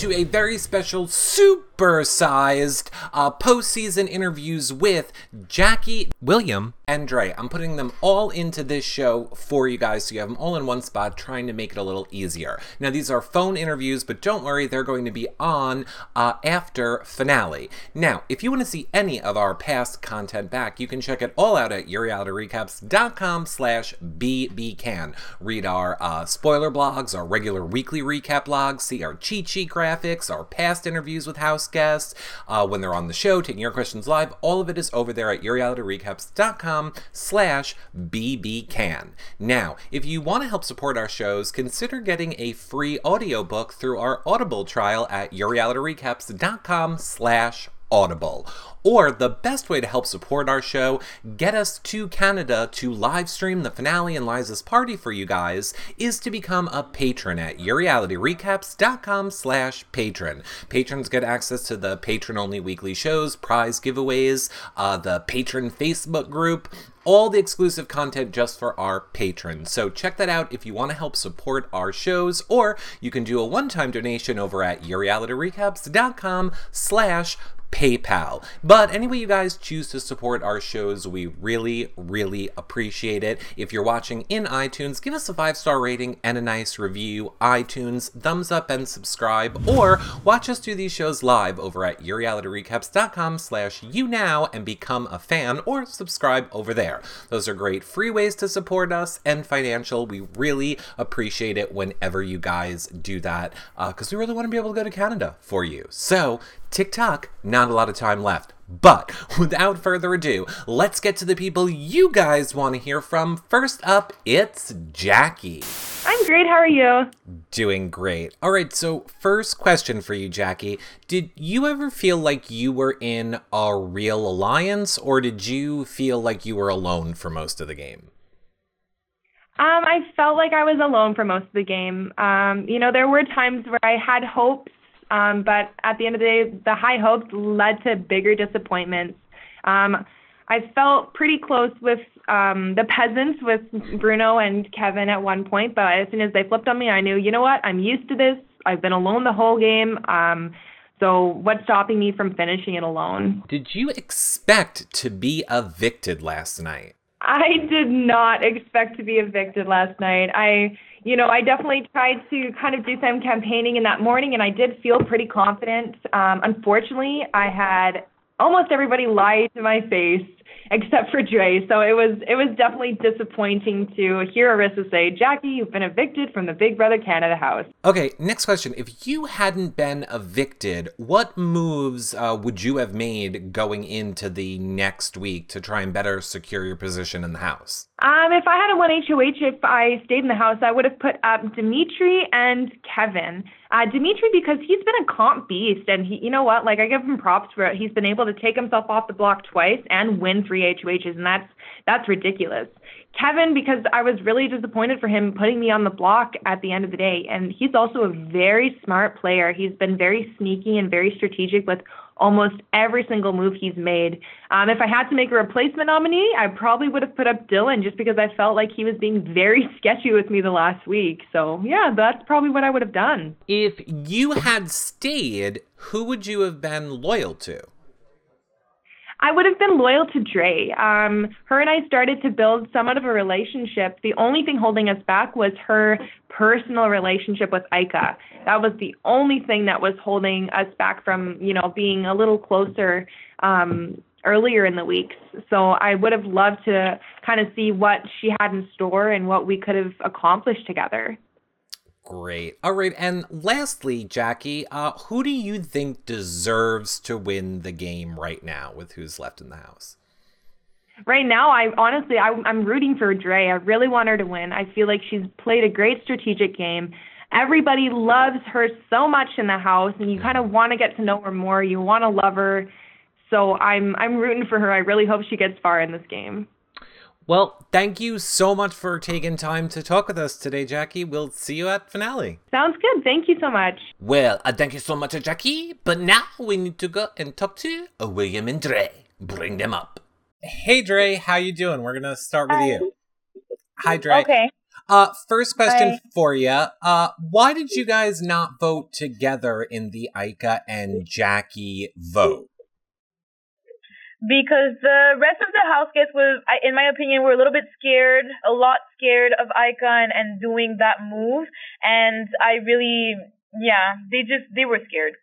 into a very special, super sized uh, postseason interviews with Jackie, William, and Dre. I'm putting them all into this show for you guys so you have them all in one spot, trying to make it a little easier. Now, these are phone interviews, but don't worry, they're going to be on uh, after finale. Now, if you want to see any of our past content back, you can check it all out at yourrealityrecaps.com slash bbcan. Read our uh, spoiler blogs, our regular weekly recap blogs, see our cheat sheet graphics, our past interviews with house guests, uh, when they're on the show, taking your questions live. All of it is over there at yourrealityrecaps.com slash bbcan. Now, if you want to help support our shows, consider getting a free audiobook through our Audible trial at yourrealityrecaps.com slash Audible. Or the best way to help support our show, get us to Canada to live stream the finale and Liza's party for you guys, is to become a patron at yourrealityrecaps.com slash patron. Patrons get access to the patron-only weekly shows, prize giveaways, uh, the patron Facebook group, all the exclusive content just for our patrons. So check that out if you want to help support our shows, or you can do a one-time donation over at yourrealityrecaps.com slash PayPal. But anyway, you guys choose to support our shows, we really, really appreciate it. If you're watching in iTunes, give us a five star rating and a nice review. iTunes, thumbs up and subscribe, or watch us do these shows live over at yourrealityrecaps.com slash YouNow and become a fan or subscribe over there. Those are great free ways to support us and financial. We really appreciate it whenever you guys do that because uh, we really want to be able to go to Canada for you. So TikTok, not a lot of time left. But without further ado, let's get to the people you guys want to hear from. First up, it's Jackie. I'm great. How are you? Doing great. All right, so first question for you, Jackie. Did you ever feel like you were in a real alliance, or did you feel like you were alone for most of the game? Um, I felt like I was alone for most of the game. Um, you know, there were times where I had hopes um, but at the end of the day, the high hopes led to bigger disappointments. Um, I felt pretty close with um, the peasants, with Bruno and Kevin at one point, but as soon as they flipped on me, I knew, you know what, I'm used to this. I've been alone the whole game. Um, so what's stopping me from finishing it alone? Did you expect to be evicted last night? I did not expect to be evicted last night. I you know, I definitely tried to kind of do some campaigning in that morning, and I did feel pretty confident. Um, unfortunately, I had almost everybody lie to my face except for Dre. So it was it was definitely disappointing to hear Arisa say, "Jackie, you've been evicted from the Big Brother Canada house." Okay, next question. If you hadn't been evicted, what moves uh, would you have made going into the next week to try and better secure your position in the house? Um, if I had a one HOH, if I stayed in the house, I would have put up Demetres and Kevin. Uh, Demetres because he's been a comp beast, and he, you know what? Like I give him props for it. He's been able to take himself off the block twice and win three HOHs, and that's that's ridiculous. Kevin because I was really disappointed for him putting me on the block at the end of the day, and he's also a very smart player. He's been very sneaky and very strategic with almost every single move he's made. Um, if I had to make a replacement nominee, I probably would have put up Dillon just because I felt like he was being very sketchy with me the last week. So, yeah, that's probably what I would have done. If you had stayed, who would you have been loyal to? I would have been loyal to Dre. Um, her and I started to build somewhat of a relationship. The only thing holding us back was her personal relationship with Ika. That was the only thing that was holding us back from, you know, being a little closer um, earlier in the weeks. So I would have loved to kind of see what she had in store and what we could have accomplished together. Great. All right. And lastly, Jackie, uh, who do you think deserves to win the game right now with who's left in the house? Right now, I honestly, I, I'm rooting for Dre. I really want her to win. I feel like she's played a great strategic game. Everybody loves her so much in the house, and you kind of want to get to know her more. You want to love her. So I'm I'm rooting for her. I really hope she gets far in this game. Well, thank you so much for taking time to talk with us today, Jackie. We'll see you at finale. Sounds good. Thank you so much. Well, uh, thank you so much, Jackie. But now we need to go and talk to uh, William and Dre. Bring them up. Hey, Dre. How you doing? We're gonna start with Hi. you. Hi, Dre. Okay. Uh, first question Hi. for you. Uh, why did you guys not vote together in the Ika and Jackie vote? Because the rest of the house guests was, I- in my opinion, were a little bit scared, a lot scared of Icon and doing that move. And I really, yeah, they just, they were scared.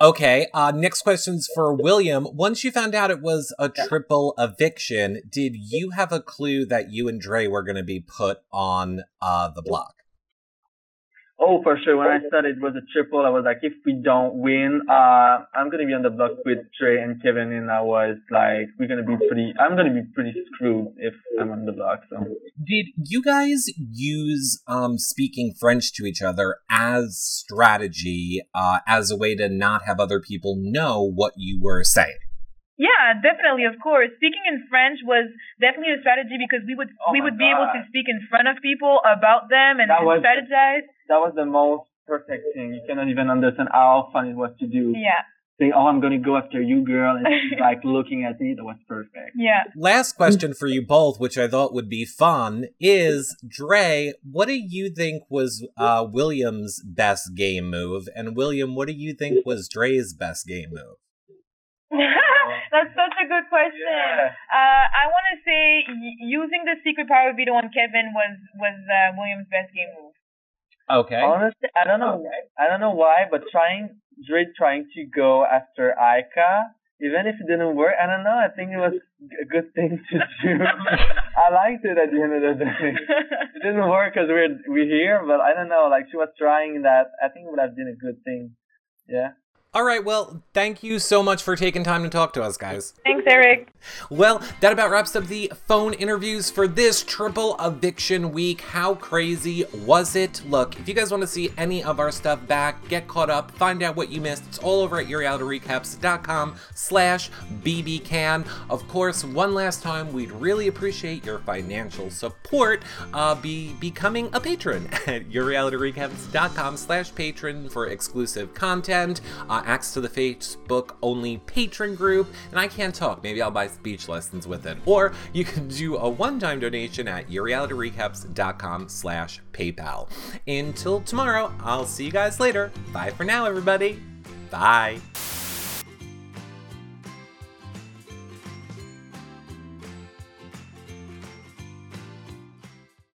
Okay, uh, next question's for William. Once you found out it was a triple eviction, did you have a clue that you and Dre were going to be put on uh, the block? Oh, for sure. When I said it was a triple, I was like, if we don't win, uh, I'm gonna be on the block with Trey and Kevin, and I was like, we're gonna be pretty. I'm gonna be pretty screwed if I'm on the block. So Did you guys use um, speaking French to each other as strategy, uh, as a way to not have other people know what you were saying? Yeah, definitely, of course. Speaking in French was definitely a strategy because we would, Oh we my would be able to speak in front of people about them and, That and was- strategize. that was the most perfect thing. You cannot even understand how fun it was to do. Yeah, Saying, "Oh, I'm gonna go after you, girl," and she's like looking at me. That was perfect. yeah. Last question for you both, which I thought would be fun, is Dre, what do you think was uh, William's best game move? And William, what do you think was Dre's best game move? That's such a good question. Yeah. Uh, I want to say y- using the secret power of veto on Kevin was was uh, William's best game move. Okay. Honestly, I don't know. I don't know why, but trying Dre trying to go after Ika, even if it didn't work, I don't know. I think it was a good thing to do. I liked it at the end of the day. It didn't work because we're we're here, but I don't know. Like she was trying that. I think it would have been a good thing. Yeah. All right, well, thank you so much for taking time to talk to us, guys. Thanks, Eric. Well, that about wraps up the phone interviews for this triple eviction week. How crazy was it? Look, if you guys want to see any of our stuff back, get caught up, find out what you missed, it's all over at yourrealityrecaps.com slash bbcan. Of course, one last time, we'd really appreciate your financial support. Uh, be becoming a patron at yourrealityrecaps.com slash patron for exclusive content, uh, access to the Facebook only patron group, and I can't talk. Maybe I'll buy speech lessons with it. Or you can do a one-time donation at yourrealityrecaps.com slash PayPal. Until tomorrow, I'll see you guys later. Bye for now, everybody. Bye.